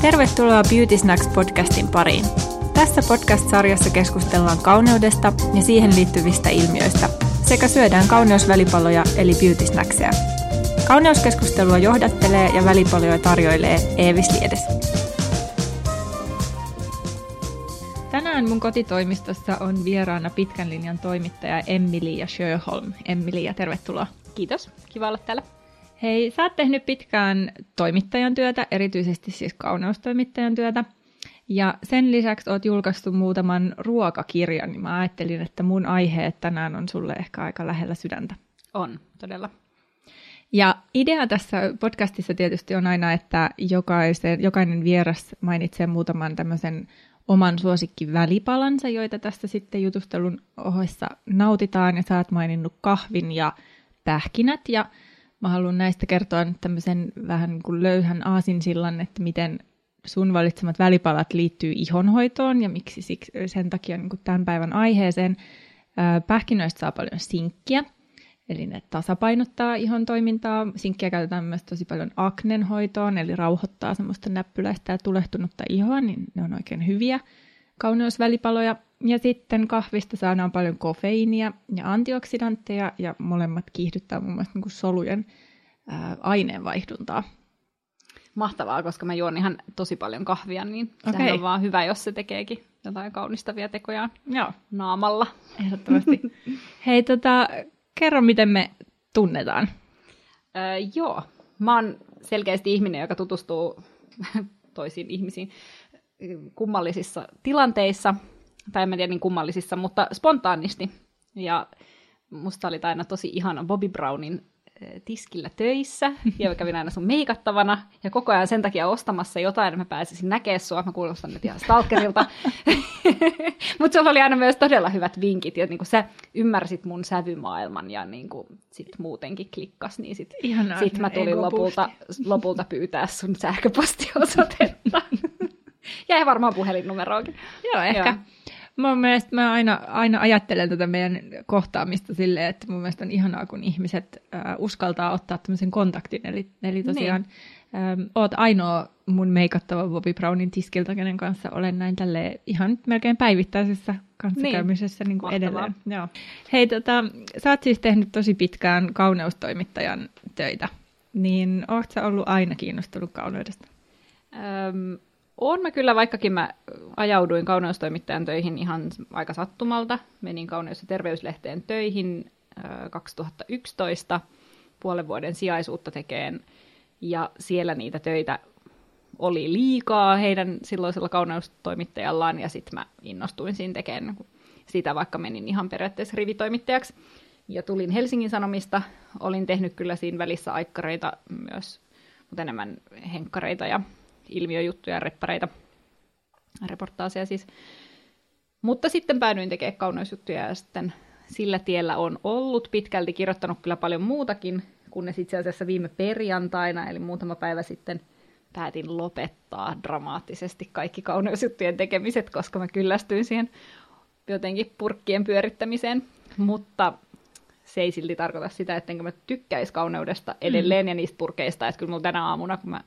Tervetuloa Beauty Snacks podcastin pariin. Tässä podcast-sarjassa keskustellaan kauneudesta ja siihen liittyvistä ilmiöistä sekä syödään kauneusvälipaloja eli beauty snackseja. Kauneuskeskustelua johdattelee ja välipaloja tarjoilee Eevis Liedes. Tänään mun kotitoimistossa on vieraana pitkän linjan toimittaja Emilia Sjöholm. Emilia, tervetuloa. Kiitos, kiva olla täällä. Hei, sä oot tehnyt pitkään toimittajan työtä, erityisesti siis kauneustoimittajan työtä. Ja sen lisäksi oot julkaistu muutaman ruokakirjan, niin mä ajattelin, että mun aiheet tänään on sulle ehkä aika lähellä sydäntä. On, todella. Ja idea tässä podcastissa tietysti on aina, että jokaisen, jokainen vieras mainitsee muutaman tämmöisen oman suosikki välipalansa, joita tässä sitten jutustelun ohessa nautitaan. Ja sä oot maininnut kahvin ja pähkinät. Ja Mä haluan näistä kertoa tämmöisen vähän niin kuin löyhän aasinsillan, että miten sun valitsemat välipalat liittyy ihonhoitoon ja miksi siksi, sen takia niin kuin tämän päivän aiheeseen. Pähkinöistä saa paljon sinkkiä, eli ne tasapainottaa ihon toimintaa. Sinkkiä käytetään myös tosi paljon aknenhoitoon, eli rauhoittaa semmoista näppyläistä ja tulehtunutta ihoa, niin ne on oikein hyviä kauneusvälipaloja. Ja sitten kahvista saadaan paljon kofeiinia ja antioksidantteja, ja molemmat kiihdyttää muun muassa niin solujen ää, aineenvaihduntaa. Mahtavaa, koska mä juon ihan tosi paljon kahvia, niin okay. sehän on vaan hyvä, jos se tekeekin jotain kaunistavia tekoja Joo. naamalla. Ehdottomasti. Hei, tota, kerro, miten me tunnetaan. Öö, joo, mä oon selkeästi ihminen, joka tutustuu toisiin ihmisiin kummallisissa tilanteissa, tai en tiedä niin kummallisissa, mutta spontaanisti. Ja musta oli aina tosi ihana Bobby Brownin eh, tiskillä töissä, ja kävin aina sun meikattavana, ja koko ajan sen takia ostamassa jotain, että mä pääsisin näkemään sua, mä kuulostan nyt ihan stalkerilta. Mutta sulla oli aina myös todella hyvät vinkit, ja niin sä ymmärsit mun sävymaailman, ja niin kuin sit muutenkin klikkas, niin sit, Ihanaa, sit mä tulin lopulta, lopulta pyytää sun sähköpostiosoitetta. ja varmaan puhelinnumeroakin. Joo, ehkä. Joo. Mun mielestä mä aina, aina ajattelen tätä meidän kohtaamista silleen, että mun mielestä on ihanaa, kun ihmiset äh, uskaltaa ottaa tämmöisen kontaktin. Eli, eli tosiaan niin. ähm, oot ainoa mun meikattava Bobby Brownin tiskiltä, kenen kanssa olen näin tälle ihan melkein päivittäisessä kanssakäymisessä niin. niin edelleen. Joo. Hei, tota, sä oot siis tehnyt tosi pitkään kauneustoimittajan töitä, niin ootko sä ollut aina kiinnostunut kauneudesta? Öm, on mä kyllä, vaikkakin mä ajauduin kauneustoimittajan töihin ihan aika sattumalta. Menin kauneus- ja terveyslehteen töihin 2011 puolen vuoden sijaisuutta tekeen. Ja siellä niitä töitä oli liikaa heidän silloisella kauneustoimittajallaan, ja sitten mä innostuin siinä tekemään sitä, vaikka menin ihan periaatteessa rivitoimittajaksi. Ja tulin Helsingin Sanomista, olin tehnyt kyllä siinä välissä aikkareita myös, mutta enemmän henkkareita ja ilmiöjuttuja, reppareita, reportaaseja siis. Mutta sitten päädyin tekemään kauneusjuttuja ja sitten sillä tiellä on ollut pitkälti, kirjoittanut kyllä paljon muutakin, kunnes itse asiassa viime perjantaina, eli muutama päivä sitten, päätin lopettaa dramaattisesti kaikki kauneusjuttujen tekemiset, koska mä kyllästyin siihen jotenkin purkkien pyörittämiseen. Mutta se ei silti tarkoita sitä, että mä tykkäisi kauneudesta edelleen mm. ja niistä purkeista. Että kyllä mulla tänä aamuna, kun mä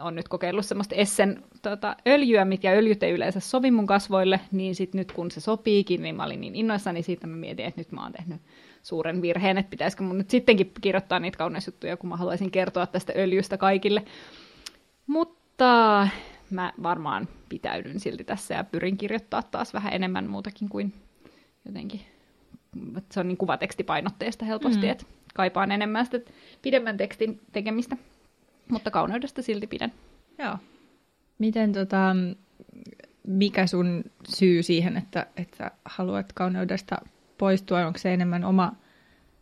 on nyt kokeillut semmoista Essen tota, öljyä, mitkä öljyt ei yleensä sovi mun kasvoille, niin sitten nyt kun se sopiikin, niin mä olin niin innoissani siitä, mä mietin, että nyt mä oon tehnyt suuren virheen, että pitäisikö mun nyt sittenkin kirjoittaa niitä kauneusjuttuja, kun mä haluaisin kertoa tästä öljystä kaikille. Mutta mä varmaan pitäydyn silti tässä ja pyrin kirjoittaa taas vähän enemmän muutakin kuin jotenkin, se on niin kuvatekstipainotteista helposti, mm. että kaipaan enemmän sitä pidemmän tekstin tekemistä. Mutta kauneudesta silti pidän. Joo. Miten tota, mikä sun syy siihen, että, että haluat kauneudesta poistua? Onko se enemmän oma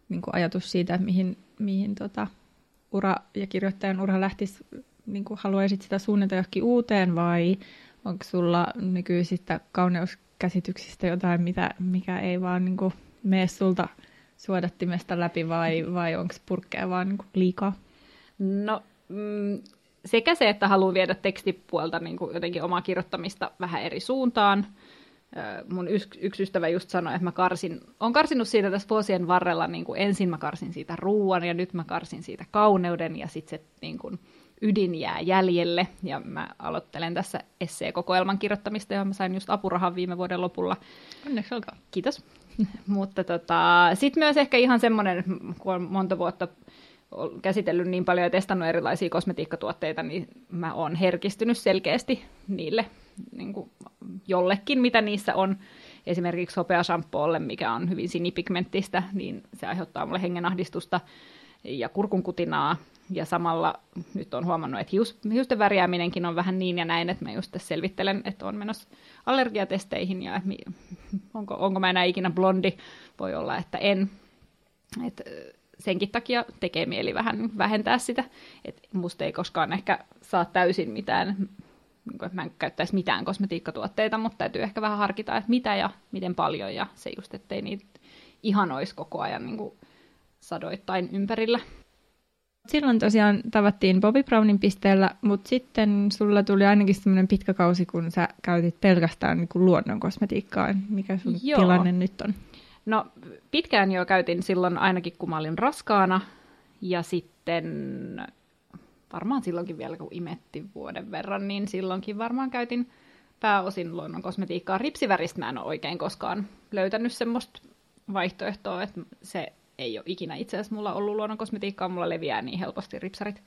niin kuin ajatus siitä, mihin, mihin tota, ura ja kirjoittajan ura lähtisi, niin kuin haluaisit sitä suunnata johonkin uuteen vai onko sulla nykyisistä kauneuskäsityksistä jotain, mitä, mikä ei vaan niin kuin, mene sulta suodattimesta läpi vai, vai onko purkkeja vaan niin kuin, liikaa? No mm, sekä se, että haluan viedä tekstipuolta niin kuin jotenkin omaa kirjoittamista vähän eri suuntaan. Mun yksi, yksi ystävä just sanoi, että mä karsin, on karsinut siitä tässä vuosien varrella, niin kuin ensin mä karsin siitä ruuan ja nyt mä karsin siitä kauneuden ja sitten se niin kuin, ydin jää jäljelle, ja mä aloittelen tässä esseekokoelman kirjoittamista, johon mä sain just apurahan viime vuoden lopulla. Onneksi olkaa. Kiitos. Mutta tota, sitten myös ehkä ihan semmoinen, kun on monta vuotta käsitellyt niin paljon ja testannut erilaisia kosmetiikkatuotteita, niin mä oon herkistynyt selkeästi niille niin kuin jollekin, mitä niissä on. Esimerkiksi hopea shampoolle, mikä on hyvin sinipigmenttistä, niin se aiheuttaa mulle hengenahdistusta ja kurkunkutinaa. Ja samalla nyt on huomannut, että hius, hiusten värjääminenkin on vähän niin ja näin, että mä just tässä selvittelen, että on menossa allergiatesteihin ja onko, onko mä enää ikinä blondi. Voi olla, että en. Et senkin takia tekee mieli vähän vähentää sitä. Et musta ei koskaan ehkä saa täysin mitään, niin mä en käyttäisi mitään kosmetiikkatuotteita, mutta täytyy ehkä vähän harkita, että mitä ja miten paljon. Ja se just, ettei niitä ihan olisi koko ajan niin kuin sadoittain ympärillä. Silloin tosiaan tavattiin Bobby Brownin pisteellä, mutta sitten sulla tuli ainakin semmoinen pitkä kausi, kun sä käytit pelkästään niin kuin luonnon kosmetiikkaa. Mikä sun Joo. tilanne nyt on? No pitkään jo käytin silloin ainakin, kun mä olin raskaana. Ja sitten varmaan silloinkin vielä, kun imetti vuoden verran, niin silloinkin varmaan käytin pääosin luonnon kosmetiikkaa. Ripsiväristä mä en ole oikein koskaan löytänyt semmoista vaihtoehtoa, että se ei ole ikinä itse asiassa mulla ollut luonnon kosmetiikkaa, mulla leviää niin helposti ripsarit,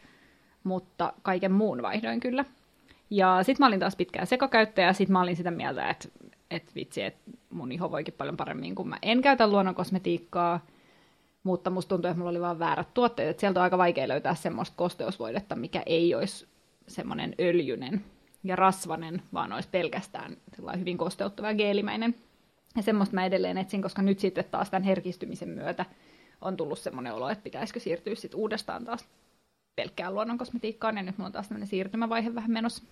mutta kaiken muun vaihdoin kyllä. Ja sitten mä olin taas pitkään sekokäyttäjä, ja sitten mä olin sitä mieltä, että et vitsi, että mun iho voikin paljon paremmin, kun mä en käytä luonnon kosmetiikkaa, mutta musta tuntuu, että mulla oli vaan väärät tuotteet. Et sieltä on aika vaikea löytää semmoista kosteusvoidetta, mikä ei olisi semmoinen öljyinen ja rasvanen, vaan olisi pelkästään hyvin kosteuttava ja geelimäinen. Ja semmoista mä edelleen etsin, koska nyt sitten taas tämän herkistymisen myötä on tullut semmoinen olo, että pitäisikö siirtyä sitten uudestaan taas pelkkään luonnon kosmetiikkaan, ja nyt mulla on taas tämmöinen siirtymävaihe vähän menossa.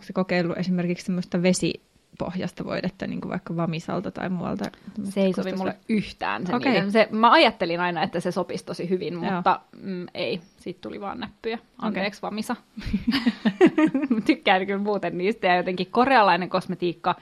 Se kokeillut esimerkiksi semmoista vesi pohjasta voidetta, niin kuin vaikka Vamisalta tai muualta? Se ei sovi mulle yhtään. Se okay. se, mä ajattelin aina, että se sopisi tosi hyvin, mutta mm, ei. Siitä tuli vaan näppyjä. Anteeksi okay. Vamisa. Tykkään kyllä muuten niistä. Ja jotenkin korealainen kosmetiikka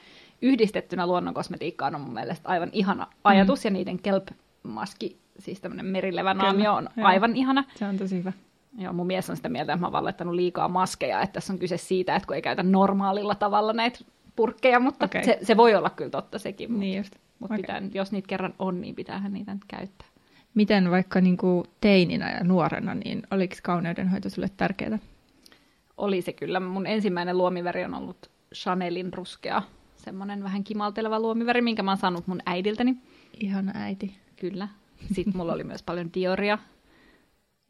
yhdistettynä luonnon kosmetiikkaan on mun mielestä aivan ihana ajatus. Mm. Ja niiden kelp-maski, siis tämmöinen merilevä on Joo. aivan ihana. Se on tosi hyvä. Joo, mun mies on sitä mieltä, että mä oon liikaa maskeja, että tässä on kyse siitä, että kun ei käytä normaalilla tavalla näitä purkkeja, mutta okay. se, se voi olla kyllä totta sekin. Mutta, niin just. Mutta okay. pitää, jos niitä kerran on, niin pitäähän niitä nyt käyttää. Miten vaikka niin kuin teininä ja nuorena, niin oliko kauneudenhoito sulle tärkeää? Oli se kyllä. Mun ensimmäinen luomiväri on ollut Chanelin ruskea, semmoinen vähän kimalteleva luomiväri, minkä mä oon saanut mun äidiltäni. Ihana äiti. Kyllä. Sitten mulla oli myös paljon Dioria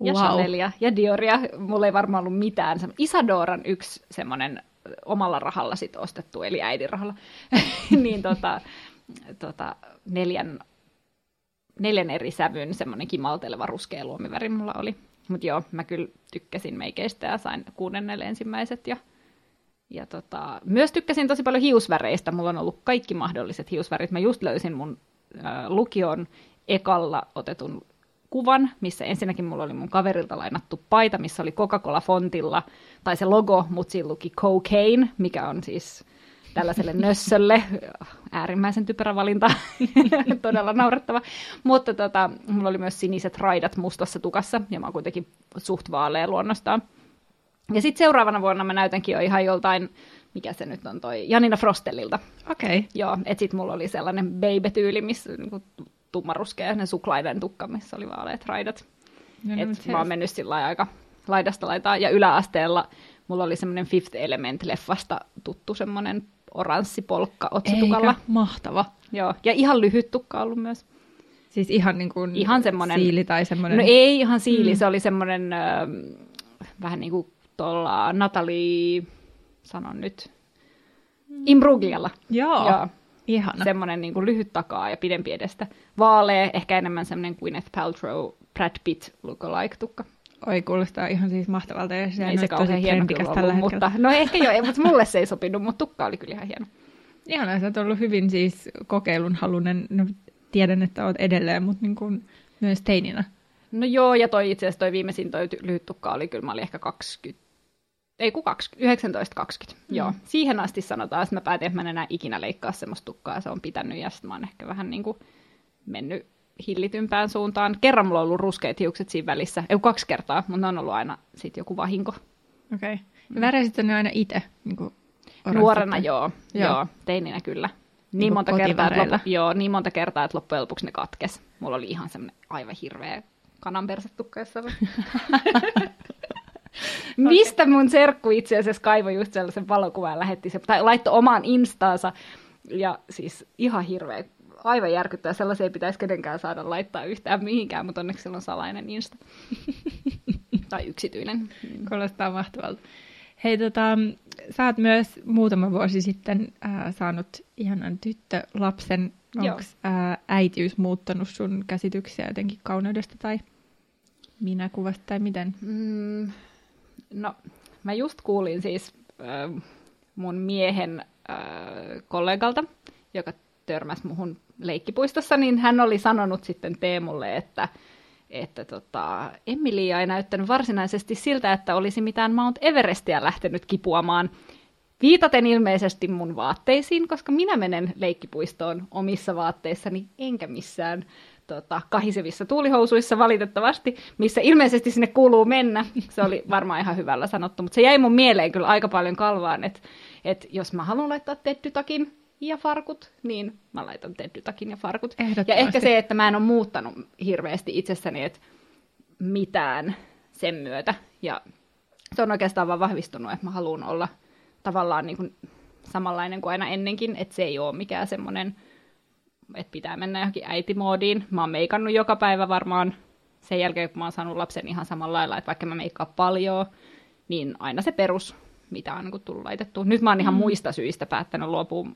ja wow. Chanelia ja Dioria. Mulla ei varmaan ollut mitään. Isadoran yksi semmoinen omalla rahalla sit ostettu, eli äidin rahalla, niin tota, tota, neljän, neljän eri sävyn semmoinen kimalteleva ruskea luomiväri mulla oli. Mutta joo, mä kyllä tykkäsin meikeistä ja sain kuudennelle ensimmäiset. Ja, ja tota, myös tykkäsin tosi paljon hiusväreistä. Mulla on ollut kaikki mahdolliset hiusvärit. Mä just löysin mun äh, lukion ekalla otetun kuvan, missä ensinnäkin mulla oli mun kaverilta lainattu paita, missä oli Coca-Cola-fontilla, tai se logo, mutta siinä luki cocaine, mikä on siis tällaiselle nössölle äärimmäisen typerä valinta, todella naurettava. Mutta tota, mulla oli myös siniset raidat mustassa tukassa, ja mä oon kuitenkin suht vaalea luonnostaan. Ja sitten seuraavana vuonna mä näytänkin jo ihan joltain, mikä se nyt on toi, Janina Frostelilta. Okei. Okay. Joo, että sitten mulla oli sellainen baby-tyyli, missä niinku tummaruskea, suklainen tukka, missä oli vaaleat raidat. No, no, Et mä oon mennyt sillä aika laidasta laitaa. Ja yläasteella mulla oli semmoinen Fifth Element-leffasta tuttu semmoinen oranssi polkka otsatukalla. Eikä, mahtava. Joo, ja ihan lyhyt tukka ollut myös. Siis ihan niin kuin ihan semmoinen, siili tai semmoinen... No ei ihan siili, mm. se oli semmoinen äh, vähän niin kuin tuolla Natalie, sanon nyt, mm. Imbruglialla. Joo. Joo. Ihana. Semmoinen niin kuin lyhyt takaa ja pidempi edestä. Vaalea, ehkä enemmän semmoinen Gwyneth Paltrow, Brad Pitt lookalike tukka. Oi, kuulostaa ihan siis mahtavalta. Ja se ei se kauhean hieno kyllä ollut, mutta, no ehkä joo, mutta mulle se ei sopinut, mutta tukka oli kyllä ihan hieno. Ihana, sä oot ollut hyvin siis kokeilun halunen. No, tiedän, että oot edelleen, mutta niin kuin myös teininä. No joo, ja toi itse asiassa toi viimeisin toi lyhyt tukka oli kyllä, mä olin ehkä 20, ei kun 19-20, mm. joo. Siihen asti sanotaan, että mä päätin, että mä en enää ikinä leikkaa semmoista tukkaa, se on pitänyt, ja sitten mä oon ehkä vähän niin kuin mennyt hillitympään suuntaan. Kerran mulla on ollut ruskeat hiukset siinä välissä, ei kaksi kertaa, mutta ne on ollut aina sitten joku vahinko. Okei. Okay. Ja väräsitkö ne aina itse? Niin kuin Nuorena joo, joo. joo, teininä kyllä. Niin, niin monta, kertaa, että loppu, joo, niin monta kertaa, että loppujen lopuksi ne katkes. Mulla oli ihan semmoinen aivan hirveä kananpersetukka jossain. Mistä mun serkku itse asiassa kaivoi just sellaisen valokuvan ja lähetti se, tai laittoi omaan instaansa. Ja siis ihan hirveä, aivan järkyttävä. Sellaisia ei pitäisi kenenkään saada laittaa yhtään mihinkään, mutta onneksi sillä on salainen insta. tai yksityinen. Kuulostaa mahtavalta. Hei, tota, sä oot myös muutama vuosi sitten äh, saanut ihanan tyttölapsen. Onko äh, äitiys muuttanut sun käsityksiä jotenkin kauneudesta tai minä kuvasta tai miten? Mm, no, mä just kuulin siis äh, mun miehen äh, kollegalta, joka törmäsi muhun leikkipuistossa, niin hän oli sanonut sitten Teemulle, että että tota, Emilia ei näyttänyt varsinaisesti siltä, että olisi mitään Mount Everestia lähtenyt kipuamaan. Viitaten ilmeisesti mun vaatteisiin, koska minä menen leikkipuistoon omissa vaatteissani, enkä missään tota, kahisevissa tuulihousuissa valitettavasti, missä ilmeisesti sinne kuuluu mennä. Se oli varmaan ihan hyvällä sanottu, mutta se jäi mun mieleen kyllä aika paljon kalvaan, että, että jos mä haluan laittaa tettytakin ja farkut, niin mä laitan teddytakin ja farkut. Ja ehkä se, että mä en ole muuttanut hirveästi itsessäni, että mitään sen myötä. Ja se on oikeastaan vaan vahvistunut, että mä haluan olla tavallaan niin kuin samanlainen kuin aina ennenkin, että se ei ole mikään semmoinen, että pitää mennä johonkin äitimoodiin. Mä oon meikannut joka päivä varmaan sen jälkeen, kun mä oon saanut lapsen ihan samalla lailla, että vaikka mä meikkaan paljon, niin aina se perus mitä on niin tullut laitettua. Nyt mä oon ihan mm. muista syistä päättänyt luopua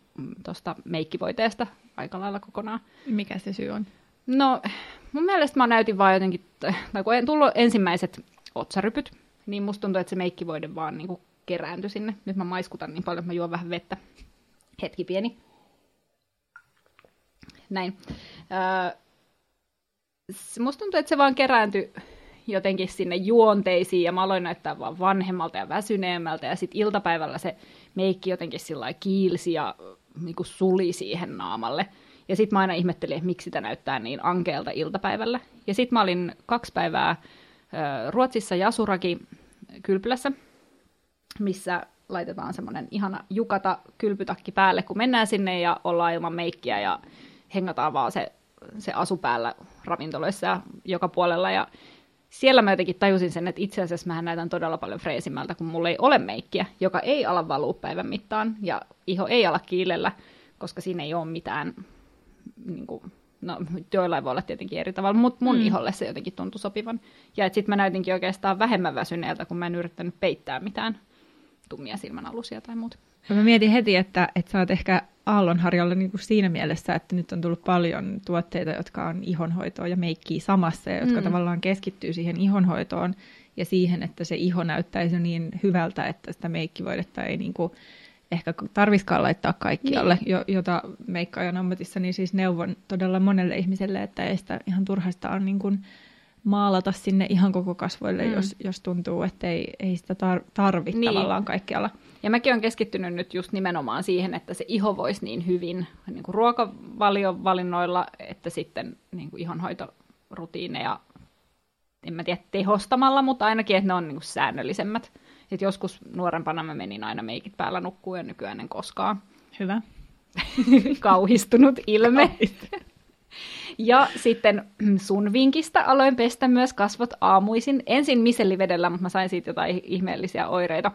tuosta meikkivoiteesta aika lailla kokonaan. Mikä se syy on? No, mun mielestä mä näytin vaan jotenkin, tai kun en tullut ensimmäiset otsarypyt, niin musta tuntuu, että se meikkivoide vaan niin kuin kerääntyi sinne. Nyt mä maiskutan niin paljon, että mä juon vähän vettä. Hetki pieni. Näin. Öö, musta tuntuu, että se vaan kerääntyi jotenkin sinne juonteisiin ja mä aloin näyttää vaan vanhemmalta ja väsyneemmältä ja sitten iltapäivällä se meikki jotenkin sillä kiilsi ja niin kuin suli siihen naamalle. Ja sitten mä aina ihmettelin, että miksi sitä näyttää niin ankeelta iltapäivällä. Ja sitten mä olin kaksi päivää ö, Ruotsissa Jasuraki kylpylässä, missä laitetaan semmoinen ihana jukata kylpytakki päälle, kun mennään sinne ja ollaan ilman meikkiä ja hengataan vaan se, se asu päällä ravintoloissa ja joka puolella. Ja siellä mä jotenkin tajusin sen, että itse asiassa mä näytän todella paljon freesimmältä, kun mulla ei ole meikkiä, joka ei ala valua päivän mittaan, ja iho ei ala kiilellä, koska siinä ei ole mitään, niin kuin, no joillain voi olla tietenkin eri tavalla, mutta mun mm. iholle se jotenkin tuntui sopivan. Ja että sitten mä näytinkin oikeastaan vähemmän väsyneeltä, kun mä en yrittänyt peittää mitään tummia silmänalusia tai muuta. Mä mietin heti, että, että sä oot ehkä aallonharjalla niin kuin siinä mielessä, että nyt on tullut paljon tuotteita, jotka on ihonhoitoa ja meikkiä samassa, ja jotka mm. tavallaan keskittyy siihen ihonhoitoon ja siihen, että se iho näyttäisi niin hyvältä, että sitä meikkivoidetta ei niin kuin ehkä tarviskaan laittaa kaikkialle, niin. jo, jota meikkaajan ammatissa, niin siis neuvon todella monelle ihmiselle, että ei sitä ihan turhasta niin kuin maalata sinne ihan koko kasvoille, mm. jos, jos tuntuu, että ei, ei sitä tar- tarvitse niin. tavallaan kaikkialla. Ja mäkin olen keskittynyt nyt just nimenomaan siihen, että se iho voisi niin hyvin niin kuin ruokavalion valinnoilla, että sitten niin kuin ihonhoitorutiineja, en mä tiedä tehostamalla, mutta ainakin, että ne on niin kuin säännöllisemmät. Et joskus nuorempana mä menin aina meikit päällä nukkuun ja nykyään en koskaan. Hyvä. Kauhistunut ilme. Kauhistunut. Ja sitten sun vinkistä aloin pestä myös kasvot aamuisin. Ensin misellivedellä, mutta mä sain siitä jotain ihmeellisiä oireita.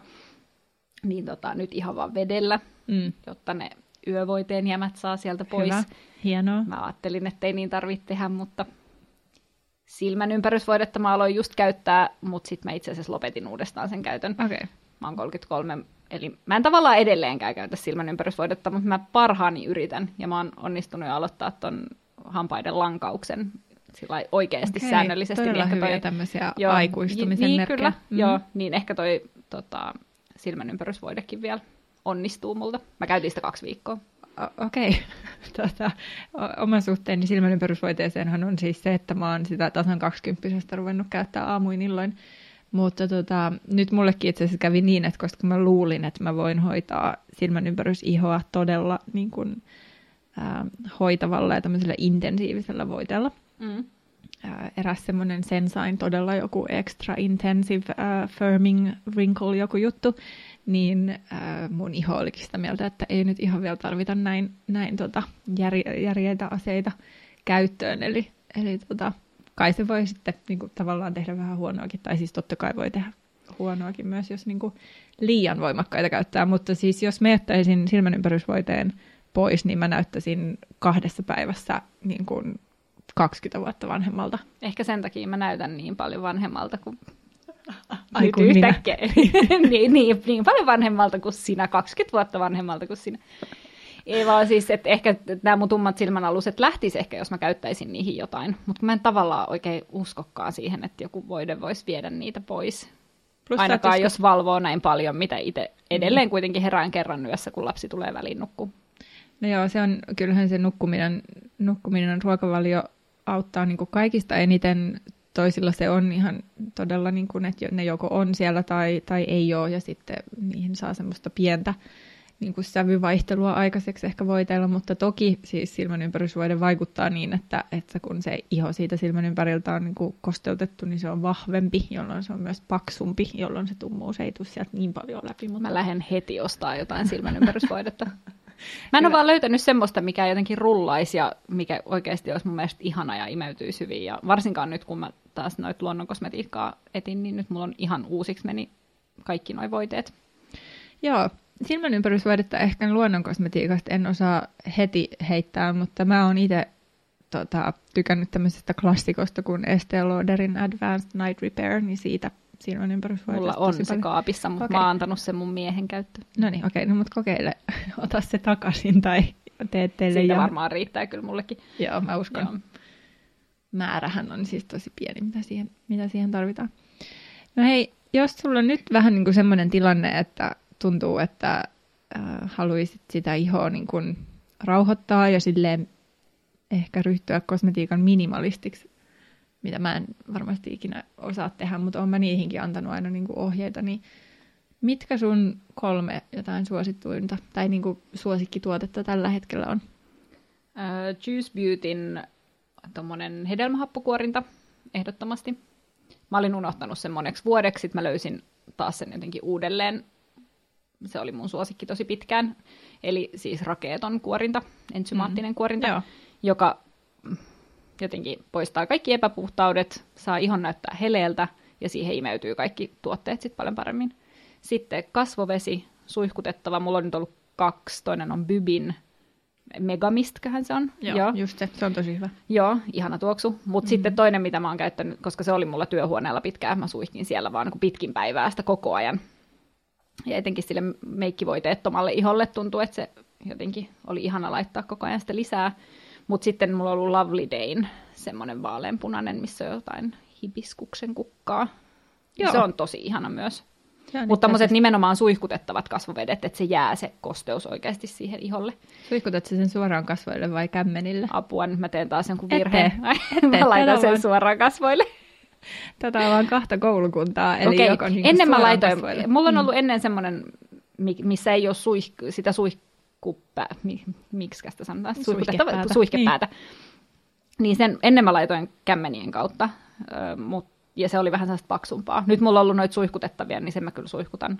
Niin tota, nyt ihan vaan vedellä, mm. jotta ne yövoiteen jämät saa sieltä pois. Hyvä. Hienoa. Mä ajattelin, että ei niin tarvitse tehdä, mutta silmän ympärysvoidetta mä aloin just käyttää, mutta sitten mä itse asiassa lopetin uudestaan sen käytön. Okay. Mä oon 33, eli mä en tavallaan edelleenkään käytä silmän ympärysvoidetta, mutta mä parhaani yritän, ja mä oon onnistunut jo aloittaa ton hampaiden lankauksen sillä oikeasti okay, säännöllisesti. Todella niin hyviä toi, tämmöisiä joo, aikuistumisen niin, merkkejä. Kyllä, mm. joo, niin ehkä toi tota, silmän ympärysvoidekin vielä onnistuu multa. Mä käytin sitä kaksi viikkoa. Okei. Okay. tota, oman suhteeni silmän ympärysvoiteeseenhan on siis se, että mä oon sitä tasan 20 ruvennut käyttää aamuin illoin. Mutta tota, nyt mullekin itse asiassa kävi niin, että koska mä luulin, että mä voin hoitaa silmän ympärysihoa todella niin kuin, ää, hoitavalla ja tämmöisellä intensiivisellä voiteella, mm. ää, eräs semmoinen Sensain todella joku extra intensive ää, firming wrinkle joku juttu, niin ää, mun iho olikin sitä mieltä, että ei nyt ihan vielä tarvita näin, näin tota, jär, järjeitä aseita käyttöön, eli, eli tota, kai se voi sitten niin kuin, tavallaan tehdä vähän huonoakin, tai siis totta kai voi tehdä huonoakin myös, jos niin kuin, liian voimakkaita käyttää, mutta siis jos mä jättäisin silmänympärysvoiteen pois, niin mä näyttäisin kahdessa päivässä niin kuin 20 vuotta vanhemmalta. Ehkä sen takia mä näytän niin paljon vanhemmalta kuin Ai minä. yhtäkkiä. niin, niin, niin paljon vanhemmalta kuin sinä, 20 vuotta vanhemmalta kuin sinä. Ei vaan siis, että ehkä nämä mun tummat silmänaluset lähtis ehkä, jos mä käyttäisin niihin jotain. Mutta mä en tavallaan oikein uskokkaan siihen, että joku voide voisi viedä niitä pois. Plus Ainakaan jos valvoo näin paljon, mitä itse edelleen kuitenkin herään kerran yössä, kun lapsi tulee väliin nukkuu. No joo, se on, kyllähän se nukkuminen, nukkuminen ruokavalio auttaa niin kuin kaikista eniten. Toisilla se on ihan todella, niin kuin, että ne joko on siellä tai, tai ei ole, ja sitten niihin saa semmoista pientä niin kuin sävyvaihtelua aikaiseksi ehkä voitella, mutta toki siis silmän ympärysvoide vaikuttaa niin, että, että kun se iho siitä silmän ympäriltä on niin kuin kosteutettu, niin se on vahvempi, jolloin se on myös paksumpi, jolloin se tummuus ei tule sieltä niin paljon läpi. Mutta... Mä lähden heti ostaa jotain silmänympärysvoidetta. Mä en ole vaan löytänyt semmoista, mikä jotenkin rullaisi ja mikä oikeasti olisi mun mielestä ihana ja imeytyisi hyvin. Ja varsinkaan nyt, kun mä taas noit luonnonkosmetiikkaa etin, niin nyt mulla on ihan uusiksi meni kaikki noi voiteet. Joo, silmän ympärysvoidetta ehkä luonnonkosmetiikasta en osaa heti heittää, mutta mä oon itse tota, tykännyt tämmöisestä klassikosta kuin Estee Lauderin Advanced Night Repair, niin siitä silmän ympärysvoidetta. Mulla on se kaapissa, mutta okay. mä oon antanut sen mun miehen käyttöön. No niin, okei, okay, no mutta kokeile, ota se takaisin tai tee teille. Siitä ja... varmaan riittää kyllä mullekin. Joo, mä uskon. Joo. Määrähän on siis tosi pieni, mitä siihen, mitä siihen tarvitaan. No hei, jos sulla on nyt vähän niin kuin semmoinen tilanne, että tuntuu, että äh, haluaisit sitä ihoa niin kuin rauhoittaa ja silleen ehkä ryhtyä kosmetiikan minimalistiksi, mitä mä en varmasti ikinä osaa tehdä, mutta olen mä niihinkin antanut aina niin kuin ohjeita, niin mitkä sun kolme jotain suosittuinta tai niin kuin suosikkituotetta tällä hetkellä on? Uh, Juice Beautyn tommonen hedelmähappokuorinta ehdottomasti. Mä olin unohtanut sen moneksi vuodeksi, sit mä löysin taas sen jotenkin uudelleen. Se oli mun suosikki tosi pitkään. Eli siis rakeeton kuorinta, ensymaattinen mm. kuorinta, Joo. joka jotenkin poistaa kaikki epäpuhtaudet, saa ihon näyttää heleeltä ja siihen imeytyy kaikki tuotteet sitten paljon paremmin. Sitten kasvovesi, suihkutettava. Mulla on nyt ollut kaksi. Toinen on Bybin Megamistköhän se on. Joo, Joo. just se. Se on tosi hyvä. Joo, ihana tuoksu. Mutta mm-hmm. sitten toinen, mitä mä oon käyttänyt, koska se oli mulla työhuoneella pitkään, mä suihkin siellä vaan niin pitkin päivää sitä koko ajan. Ja etenkin sille meikkivoiteettomalle iholle tuntuu, että se jotenkin oli ihana laittaa koko ajan sitä lisää. Mutta sitten mulla on ollut Lovely Dayn, semmoinen vaaleanpunainen, missä on jotain hibiskuksen kukkaa. Joo. Se on tosi ihana myös. Mutta tämmöiset nimenomaan suihkutettavat kasvovedet, että se jää se kosteus oikeasti siihen iholle. Suihkutat sen suoraan kasvoille vai kämmenille? Apua, nyt mä teen taas jonkun virheen. mä laitan sen suoraan kasvoille. Tätä on vaan kahta koulukuntaa. Eli Okei, joko niin ennen mä laitoin, kasvoille. mulla on ollut mm. ennen semmoinen, missä ei ole suih, sitä suihkupää, mi, miksi sitä sanotaan, Suihkepäätä. suihkepäätä. Niin. niin sen ennen mä laitoin kämmenien kautta, mut, ja se oli vähän sellaista paksumpaa. Nyt mulla on ollut noita suihkutettavia, niin sen mä kyllä suihkutan,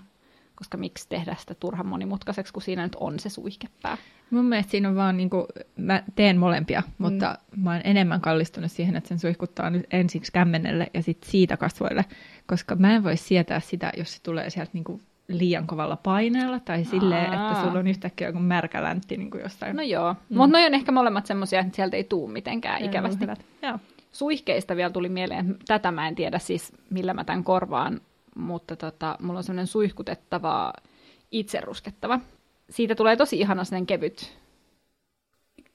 koska miksi tehdä sitä turhan monimutkaiseksi, kun siinä nyt on se suihkepää. Mun mielestä siinä on vaan, niin kuin, mä teen molempia, mutta mm. mä oon enemmän kallistunut siihen, että sen suihkuttaa nyt ensiksi kämmenelle ja sitten siitä kasvoille, koska mä en voi sietää sitä, jos se tulee sieltä niin kuin liian kovalla paineella tai silleen, Aa. että sulla on yhtäkkiä joku märkä läntti niin kuin jostain. No joo, mm. mutta noi on ehkä molemmat semmoisia, että sieltä ei tuu mitenkään ikävästi. hyvät. Joo. Suihkeista vielä tuli mieleen, että tätä mä en tiedä siis, millä mä tämän korvaan, mutta tota, mulla on semmoinen suihkutettava, itse ruskettava. Siitä tulee tosi ihana sellainen kevyt,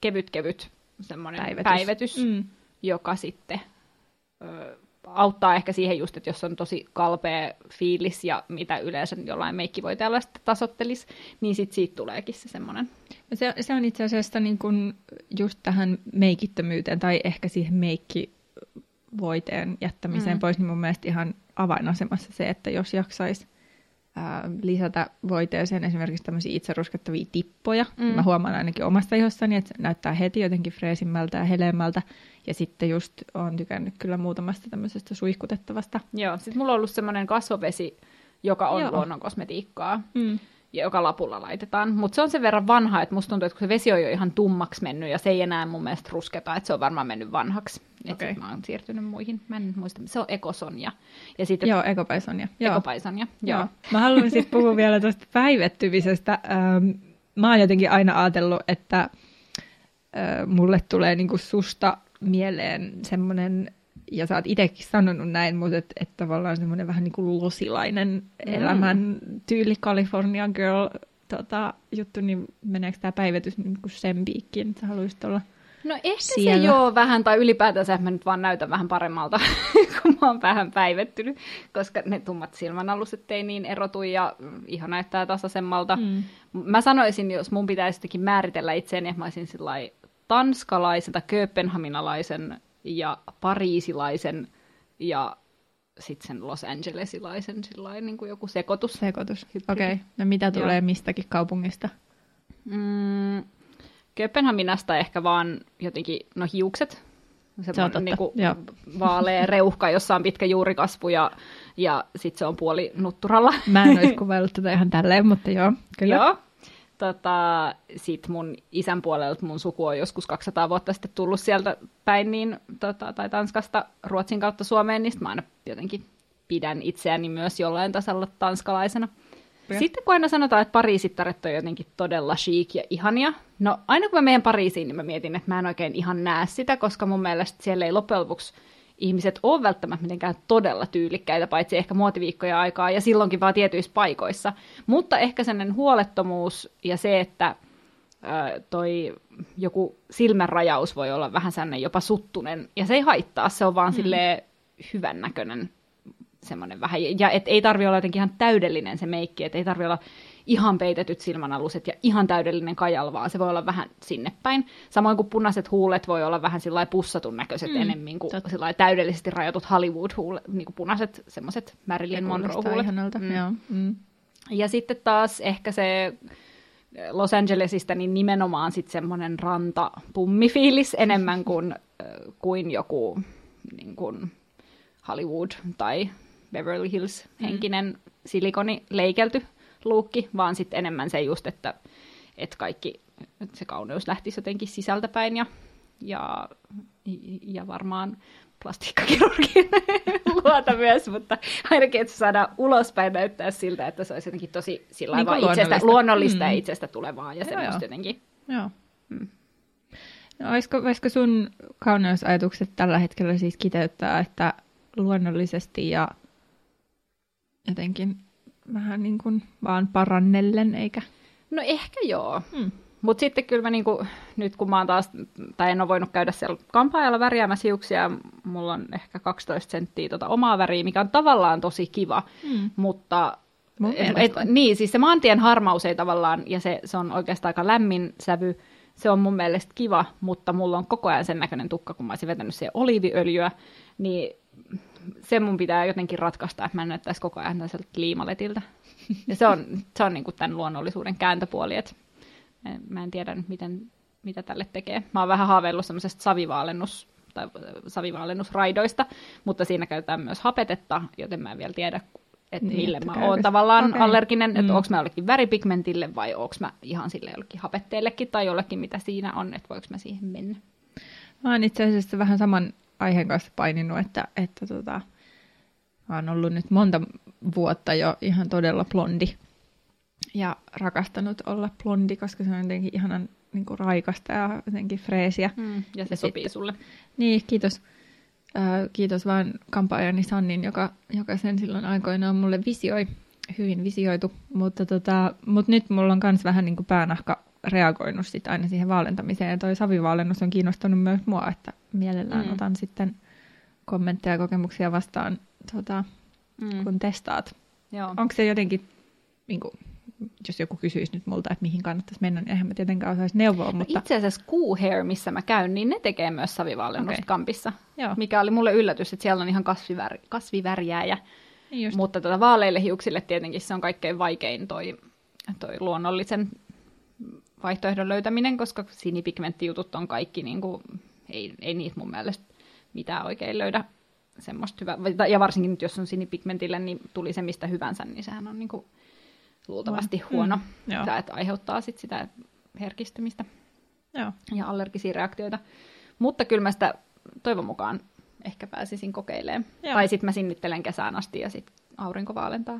kevyt, kevyt semmoinen Päivetys. päivetys, päivetys Mm. joka sitten ö, auttaa ehkä siihen just, että jos on tosi kalpea fiilis ja mitä yleensä jollain meikkivoiteella sitten tasottelisi, niin sit siitä tuleekin se semmoinen. No Se, se on itse asiassa niin kuin just tähän meikittömyyteen tai ehkä siihen meikkivoiteen jättämiseen mm. pois, niin mun mielestä ihan avainasemassa se, että jos jaksaisi ää, lisätä voiteeseen esimerkiksi tämmöisiä itse ruskettavia tippoja. Mm. Mä huomaan ainakin omasta ihossani, että se näyttää heti jotenkin freesimmältä ja heleämmältä. Ja sitten just oon tykännyt kyllä muutamasta tämmöisestä suihkutettavasta. Joo, sitten mulla on ollut semmoinen kasvovesi, joka on Joo. luonnon kosmetiikkaa, Mm. Ja joka lapulla laitetaan. Mutta se on sen verran vanha, että musta tuntuu, että kun se vesi on jo ihan tummaksi mennyt, ja se ei enää mun mielestä rusketa, että se on varmaan mennyt vanhaksi. Et Okei. sit mä oon siirtynyt muihin. Mä en muista, se on Ekosonia. Ja sitten Joo, ekopaisonia. Joo. Ekopaisonia. Joo. Joo. Mä haluan sitten puhua vielä tuosta päivettymisestä. Ähm, mä oon jotenkin aina ajatellut, että äh, mulle tulee niinku susta mieleen semmoinen, ja sä oot itsekin sanonut näin, mutta että et tavallaan semmoinen vähän niinku losilainen Mm. elämän tyyli California Girl tota, juttu, niin meneekö tämä päivitys niinku sen piikkiin, että sä haluaisit olla No ehkä Siellä. se joo vähän, tai ylipäätänsä mä nyt vaan näytän vähän paremmalta, kun mä oon vähän päivettynyt, koska ne tummat silmänaluset ei niin erotu ja iho näyttää tasaisemmalta. Mm. Mä sanoisin, jos mun pitäisi jotenkin määritellä itseäni, että mä olisin tai kööpenhaminalaisen ja pariisilaisen ja sitten sen Los Angelesilaisen sillain, niin kuin joku sekoitus. sekoitus. Okei, okay. no mitä tulee Joo. mistäkin kaupungista? Mm, Kööpenhaminasta ehkä vaan jotenkin, no hiukset. Se on totta, Niinku joo. vaalea reuhka, jossa on pitkä juurikasvu ja, ja sitten se on puoli nutturalla. Mä en olisi kuvaillut tätä ihan tälleen, mutta joo, kyllä. Joo. Tota, sitten mun isän puolelta mun suku on joskus 200 vuotta sitten tullut sieltä päin, niin, tota, tai Tanskasta Ruotsin kautta Suomeen, niin sit mä aina jotenkin pidän itseäni myös jollain tasalla tanskalaisena. Joo. Sitten kun aina sanotaan, että pariisittaret on jotenkin todella chic ja ihania, no aina kun mä menen Pariisiin, niin mä mietin, että mä en oikein ihan näe sitä, koska mun mielestä siellä ei loppujen lopuksi ihmiset ole välttämättä mitenkään todella tyylikkäitä, paitsi ehkä muotiviikkoja aikaa, ja silloinkin vaan tietyissä paikoissa. Mutta ehkä sellainen huolettomuus ja se, että toi joku silmänrajaus voi olla vähän sellainen jopa suttunen, ja se ei haittaa, se on vaan mm. silleen hyvännäköinen semmoinen vähän, ja et ei tarvi olla jotenkin ihan täydellinen se meikki, että ei tarvi olla ihan peitetyt silmänaluset ja ihan täydellinen kajal, vaan se voi olla vähän sinne päin. Samoin kuin punaiset huulet voi olla vähän sillä pussatun näköiset Mm, mm, enemmän kuin sillai täydellisesti rajatut Hollywood-huulet, niin kuin punaiset semmoiset Marilyn Monroe-huulet. Mm. joo. Mm. Ja sitten taas ehkä se Los Angelesista niin nimenomaan sitten semmoinen rantapummifiilis enemmän kuin, äh, kuin joku niin kuin Hollywood tai Beverly Hills henkinen silikoni leikelty luukki, vaan sitten enemmän se just, että, että kaikki että se kauneus lähtisi jotenkin sisältäpäin ja, ja, ja varmaan plastiikkakirurgin luota myös, mutta ainakin, että se saadaan ulospäin näyttää siltä, että se olisi jotenkin tosi sillä Niin kuin itsestä, luonnollista. luonnollista Mm. ja itsestä tulevaa ja semmoista joo. jotenkin. Joo. Mm. No, olisiko, olisiko sun kauneusajatukset tällä hetkellä siis kiteyttää, että luonnollisesti ja jotenkin vähän niin kuin vaan parannellen, eikä? No ehkä joo. Hmm. Mutta sitten kyllä mä niinku, nyt kun mä oon taas, tai en ole voinut käydä siellä kampaajalla värjäämässä hiuksia, mulla on ehkä 12 senttiä tota omaa väriä, mikä on tavallaan tosi kiva, Hmm. mutta et, et, niin, siis se maantien harmaus ei tavallaan, ja se, se on oikeastaan aika lämmin sävy, se on mun mielestä kiva, mutta mulla on koko ajan sen näköinen tukka, kun mä olisin vetänyt siihen oliiviöljyä, niin se mun pitää jotenkin ratkaista, että mä en näyttäisi koko ajan tällaiselta liimaletiltä. Ja se on, se on niin kuin tämän luonnollisuuden kääntöpuoli, että mä- en tiedä nyt, miten, mitä tälle tekee. Mä oon vähän haaveillut semmoisesta savivaalennus, tai savivaallennusraidoista, mutta siinä käytetään myös hapetetta, joten mä en vielä tiedä, että Niin, mille että mä oon tavallaan Okei. allerginen, että Mm. onko mä jollekin väripigmentille vai onko mä ihan sille jollekin hapetteellekin tai jollekin, mitä siinä on, että voiko mä siihen mennä. Mä oon itse asiassa vähän saman aiheen kanssa paininut, että, että tota, mä oon ollut nyt monta vuotta jo ihan todella blondi. Ja rakastanut olla blondi, koska se on jotenkin ihanan niin kuin raikasta ja jotenkin freesiä. Mm. Ja se Ja sopii sitten- sulle. Niin, kiitos. Äh, kiitos vaan kampaajani Sannin, joka, joka sen silloin aikoinaan mulle visioi. Hyvin visioitu. Mutta, tota, mutta nyt mulla on myös vähän niin kuin päänahka reagoinut sit aina siihen vaalentamiseen. Ja toi savivaallennus on kiinnostanut myös mua, että mielellään mm. Otan sitten kommentteja ja kokemuksia vastaan, tota, Mm. kun testaat. Onko se jotenkin, niin kuin, jos joku kysyisi nyt multa, että mihin kannattaisi mennä, niin eihän mä tietenkään osaisi neuvoa, No mutta Itse asiassa Cool Hair, missä mä käyn, niin ne tekee myös savivaalennusta Okei. kampissa. joo, Mikä oli mulle yllätys, että siellä on ihan kasvivär, kasvivärjää ja Niin just. Mutta tota, vaaleille hiuksille tietenkin se on kaikkein vaikein toi, toi luonnollisen vaihtoehdon löytäminen, koska sinipigmenttijutut on kaikki, niin kuin, ei, ei niitä mun mielestä mitään oikein löydä semmoista hyvää. Ja varsinkin nyt, jos on sinipigmentille, niin tuli se mistä hyvänsä, niin sehän on niin kuin, luultavasti Mm. huono. Mm. Tämä, että aiheuttaa sit sitä herkistymistä Joo. ja allergisia reaktioita. Mutta kyllä mä sitä toivon mukaan ehkä pääsisin kokeilemaan. Joo. Tai sitten mä sinnittelen kesään asti ja sitten aurinko vaalentaa.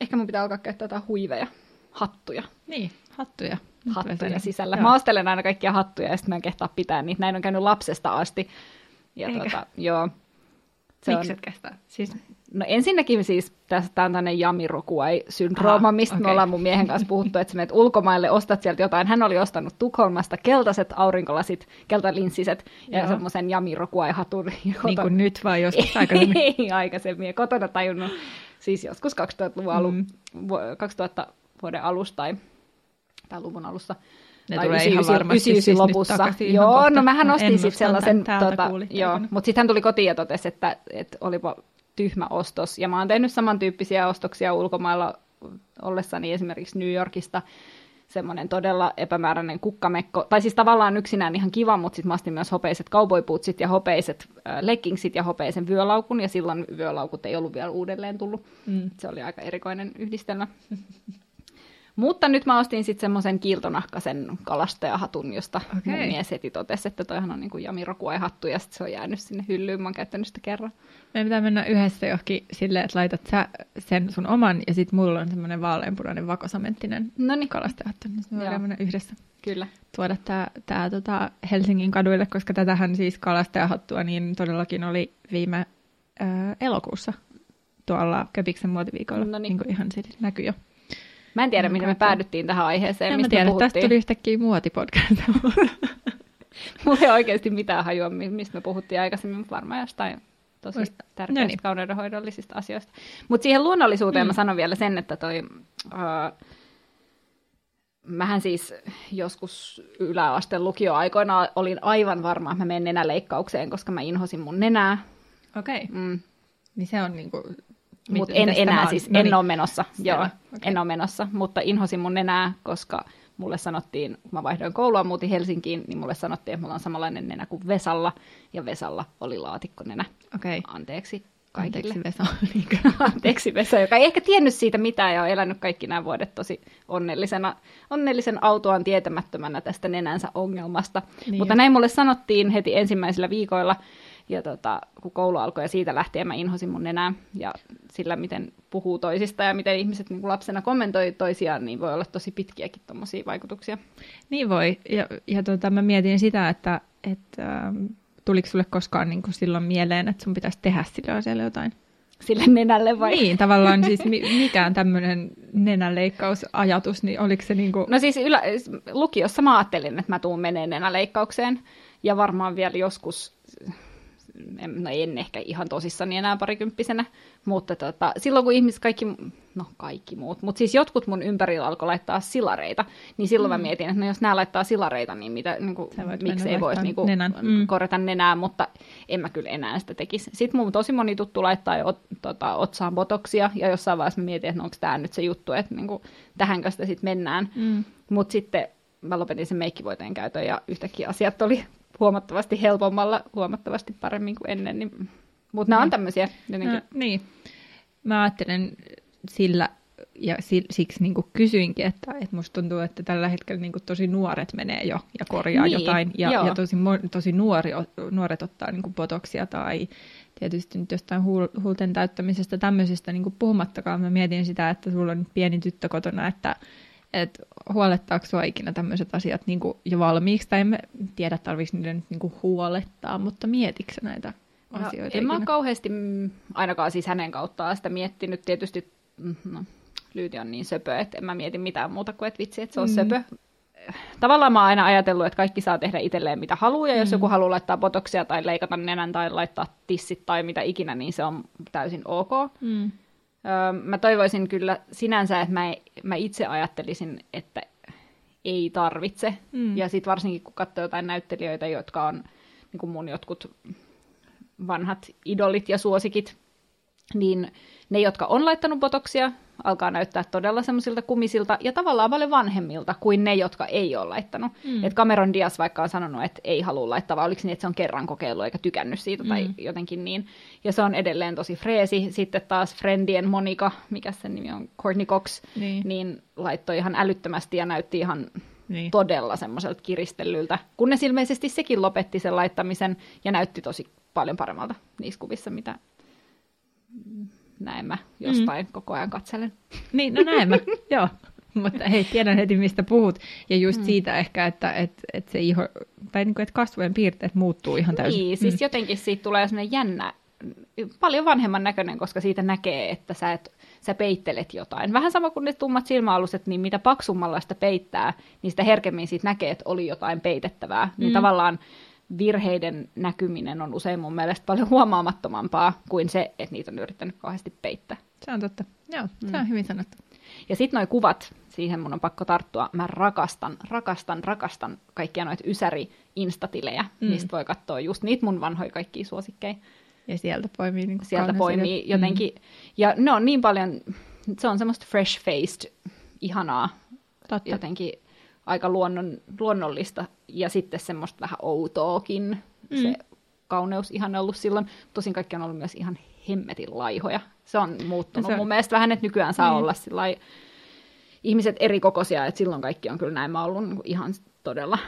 Ehkä mun pitää alkaa käyttää jotain huiveja, hattuja, Niin, hattuja. Hattuja sisällä. Joo. Mä ostelen aina kaikkia hattuja ja sitten mä en kehtaa pitää niitä. Näin on käynyt lapsesta asti. Ja Eikä? tuota, joo. Se Miksi on, et kestää? Siis, No ensinnäkin siis tästä on tämmöinen jamirokuai-syndrooma, Aha, mistä me okei. ollaan mun miehen kanssa puhuttu, että sä menet ulkomaille, ostat sieltä jotain. Hän oli ostanut Tukholmasta keltaiset aurinkolasit, keltalinssiset ja Joo. semmoisen jamirokuai-hatun. Ja niin kuin nyt vai joskus aikaisemmin? Ei aikaisemmin. Ja kotona tajunnut siis joskus 2000-luvun alu, Mm. vu- 2000 vuoden alussa tai, tai luvun alussa. Ne tai tulee 99 ihan varmasti 99 siis lopussa. Joo, kohta. no mähän Mä ostin sitten sellaisen, tota, joo, mutta sitten hän tuli kotiin ja totesi, että, että olipa tyhmä ostos. Ja mä oon tehnyt samantyyppisiä ostoksia ulkomailla ollessani esimerkiksi New Yorkista. Semmoinen todella epämääräinen kukkamekko. Tai siis tavallaan yksinään ihan kiva, mutta sitten mä ostin myös hopeiset cowboybootsit ja hopeiset äh, leggingsit ja hopeisen vyölaukun. Ja silloin vyölaukut ei ollut vielä uudelleen tullut. Mm. Se oli aika erikoinen yhdistelmä. Mutta nyt mä ostin sitten semmoisen kiiltonahkaisen kalastajahatun, josta okay. mun mies heti totesi, että toihan on niinku jamirokuai-hattu ja sitten se on jäänyt sinne hyllyyn. Mä oon käyttänyt sitä kerran. Meidän pitää mennä yhdessä johonkin silleen, että laitat sä sen sun oman ja sitten mulla on semmoinen vaaleanpunainen vakosamenttinen No niin, kalastajahattu, niin me voidaan mennä yhdessä kyllä. tuoda tämä tää, tota Helsingin kaduille, koska tätähän siis kalastajahattua niin todellakin oli viime ää, elokuussa tuolla Köpiksen muotiviikolla, No niin. niin kuin ihan siis näkyy jo. Mä en tiedä, miten me päädyttiin tähän aiheeseen, En mistä tiedä, me tästä puhuttiin. tuli yhtäkkiä muotipodcast. Mulla ei oikeasti mitään hajua, mi- mistä me puhuttiin aikaisemmin, varmaan jostain tosi Muista- tärkeistä no niin. kauneudenhoidollisista asioista. Mutta siihen luonnollisuuteen Mm. mä sanon vielä sen, että toi... Uh, mähän siis joskus yläasteen lukioaikoina olin aivan varma, että mä menen nenäleikkaukseen, koska mä inhosin mun nenää. Okei, okay. Mm. niin se on niinku... Mutta en enää on? siis, No en niin. ole menossa. Selvä, Joo, okei. en ole menossa, mutta inhosin mun nenää, koska mulle sanottiin, kun mä vaihdoin koulua, muutin Helsinkiin, niin mulle sanottiin, että mulla on samanlainen nenä kuin Vesalla, ja Vesalla oli laatikkonenä. Okei, okay. Anteeksi kaikille. anteeksi Vesa. Niinkö? Anteeksi Vesa, joka ei ehkä tiennyt siitä mitään ja on elänyt kaikki nämä vuodet tosi onnellisena, onnellisen autoaan tietämättömänä tästä nenänsä ongelmasta. Niin Niin Mutta just. näin mulle sanottiin heti ensimmäisillä viikoilla, ja tota, kun koulu alkoi ja siitä lähtien mä inhosin mun nenää. Ja sillä, miten puhuu toisista ja miten ihmiset niin lapsena kommentoi toisiaan, niin voi olla tosi pitkiäkin tommosia vaikutuksia. Niin voi. Ja, ja tota, mä mietin sitä, että, että ähm, tuliko sulle koskaan niin kuin silloin mieleen, että sun pitäisi tehdä sille asialle jotain? Sille nenälle vai? Niin, tavallaan siis mi- mikään tämmöinen nenänleikkausajatus, niin oliko se niin kuin... No siis ylä, lukiossa mä ajattelin, että mä tuun meneen nenäleikkaukseen. Ja varmaan vielä joskus, en, no en ehkä ihan tosissani enää parikymppisenä, mutta tota, silloin kun ihmiset kaikki, no kaikki muut, mutta siis jotkut mun ympärillä alkoi laittaa silareita, niin silloin mm. mä mietin, että no jos nämä laittaa silareita, niin mitä, niin kuin, miksi ei voisi niin kuin, nenän. Mm. korjata nenää, mutta en mä kyllä enää sitä tekisi. Sitten mun tosi moni tuttu laittaa jo ot, tota, otsaan botoksia, ja jossain vaiheessa mä mietin, että no onko tämä nyt se juttu, että niin kuin, tähänkö sitä sitten mennään. Mm. Mutta sitten mä lopetin sen meikkivoiteen käytön ja yhtäkkiä asiat oli huomattavasti helpommalla, huomattavasti paremmin kuin ennen. Niin... Mutta nämä on Niin. tämmöisiä jotenkin. No, niin. Mä ajattelen sillä, ja si- siksi niin kuin kysyinkin, että, että musta tuntuu, että tällä hetkellä niin kuin tosi nuoret menee jo ja korjaa Niin, jotain, ja, joo. ja tosi, tosi nuori, nuoret ottaa niin kuin botoksia tai tietysti nyt jostain huul- huulten täyttämisestä tämmöisestä niin kuin puhumattakaan. Mä mietin sitä, että sulla on pieni tyttö kotona, että että huolettaako sua ikinä tämmöiset asiat niin kuin jo valmiiksi, tai en tiedä, tarvitsisi niiden nyt niin kuin huolettaa, mutta mietitkö näitä No, asioita en mä ole ikinä? kauheasti, ainakaan siis hänen kauttaan sitä miettinyt. Tietysti mm, no, Lyyti on niin söpö, että en mä mieti mitään muuta kuin, että vitsi, että se on mm. söpö. Tavallaan mä oon aina ajatellut, että kaikki saa tehdä itselleen mitä haluaa, ja jos Mm. joku haluaa laittaa botoksia tai leikata nenän tai laittaa tissit tai mitä ikinä, niin se on täysin ok. Mm. Öö, mä toivoisin kyllä sinänsä, että mä, mä itse ajattelisin, että ei tarvitse. Mm. Ja sitten varsinkin, kun katsoo jotain näyttelijöitä, jotka on niin kuin mun jotkut vanhat idolit ja suosikit, niin ne, jotka on laittanut botoksia, alkaa näyttää todella semmoisilta kumisilta ja tavallaan paljon vanhemmilta kuin ne, jotka ei ole laittanut. Mm. Et Cameron Diaz vaikka on sanonut, että ei halua laittaa, vai oliko niin, että se on kerran kokeillut eikä tykännyt siitä tai mm. jotenkin niin. Ja se on edelleen tosi freesi. Sitten taas Friendien Monika, mikä sen nimi on, Courtney Cox, niin, niin laittoi ihan älyttömästi ja näytti ihan niin. todella semmoiselta kiristellyltä, kunnes ilmeisesti sekin lopetti sen laittamisen ja näytti tosi paljon paremmalta niissä kuvissa, mitä näin mä jostain mm. koko ajan katselen. Niin, no näin mä, joo. Mutta hei, tiedän heti, mistä puhut. Ja just mm. siitä ehkä, että, että, että se iho, tai niin kuin, että kasvojen piirteet muuttuu ihan täysin. Niin, siis mm. jotenkin siitä tulee sellainen jännä, paljon vanhemman näköinen, koska siitä näkee, että sä, et, sä peittelet jotain. Vähän sama kuin ne tummat silmäaluset, niin mitä paksummalla sitä peittää, niin sitä herkemmin siitä näkee, että oli jotain peitettävää. Niin mm. Niin tavallaan virheiden näkyminen on usein mun mielestä paljon huomaamattomampaa kuin se, että niitä on yrittänyt kauheasti peittää. Se on totta. Joo, se on mm. hyvin sanottu. Ja sitten nuo kuvat, siihen mun on pakko tarttua. Mä rakastan, rakastan, rakastan kaikkia noita ysäri-instatilejä, mm. mistä voi katsoa just niitä mun vanhoja kaikkia suosikkeja. Ja sieltä poimii niin Sieltä poimii jotenkin. Mm. Ja ne on niin paljon, se on semmoista fresh-faced, ihanaa, Totta. jotenkin aika luonnon, luonnollista ja sitten semmoista vähän outoakin mm. se kauneus ihan ollut silloin. Tosin kaikki on ollut myös ihan hemmetin laihoja. Se on muuttunut se... mun mielestä vähän, että nykyään saa mm. olla sillä ihmiset eri kokoisia, että silloin kaikki on kyllä näin mä ollut niin ihan todella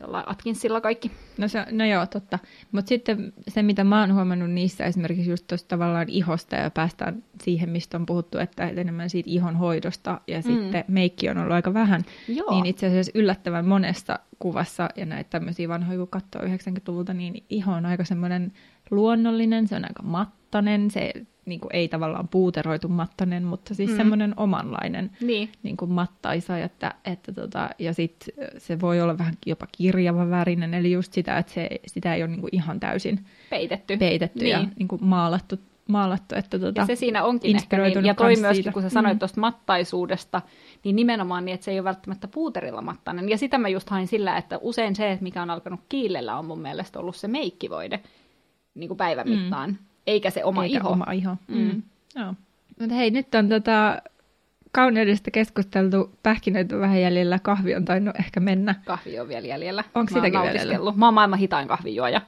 jollain Atkinsilla kaikki. No, se, no joo, totta. Mutta sitten se, mitä mä oon huomannut niissä esimerkiksi just tuosta tavallaan ihosta ja päästään siihen, mistä on puhuttu, että enemmän siitä ihon hoidosta ja mm. sitten meikki on ollut aika vähän, joo. niin itse asiassa yllättävän monessa kuvassa ja näitä tämmöisiä vanhoja, kun katsoo 90-luvulta, niin iho on aika semmoinen luonnollinen, se on aika mattainen, se niin kuin, ei tavallaan puuteroitu mattainen, mutta siis mm. semmoinen omanlainen niin. Niin kuin mattaisa, että, että tota, ja sitten se voi olla vähän jopa kirjava värinen, eli just sitä, että se, sitä ei ole niin kuin ihan täysin peitetty, peitetty niin. ja niin kuin maalattu, maalattu. Että tota, ja se siinä onkin ehkä, niin, ja toi myöskin, siitä. kun sä sanoit mm. tuosta mattaisuudesta, niin nimenomaan niin, että se ei ole välttämättä puuterilla mattainen. Ja sitä mä just hain sillä, että usein se, mikä on alkanut kiilellä, on mun mielestä ollut se meikkivoide niin kuin päivän mm. mittaan. Mm eikä se oma eikä iho. oma iho. Mm. Mm. Joo. Mutta hei, nyt on tota, kauneudesta keskusteltu, pähkinöit on vähän jäljellä, kahvi on tainnut ehkä mennä. Kahvi on vielä jäljellä. Onko sitäkin jäljellä? Mä oon maailman hitain kahvijuoja.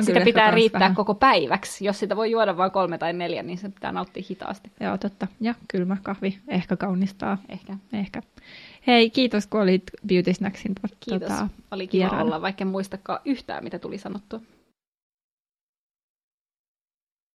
Sitä pitää riittää vähän. koko päiväksi. Jos sitä voi juoda vain kolme tai neljä, niin se pitää nauttia hitaasti. Joo, totta. Ja kylmä kahvi ehkä kaunistaa. Ehkä. Ehkä. Hei, kiitos kun olit Beauty Snacksin Kiitos. Tota, Oli kiva vieraana. olla, vaikka en muistakaan yhtään, mitä tuli sanottua.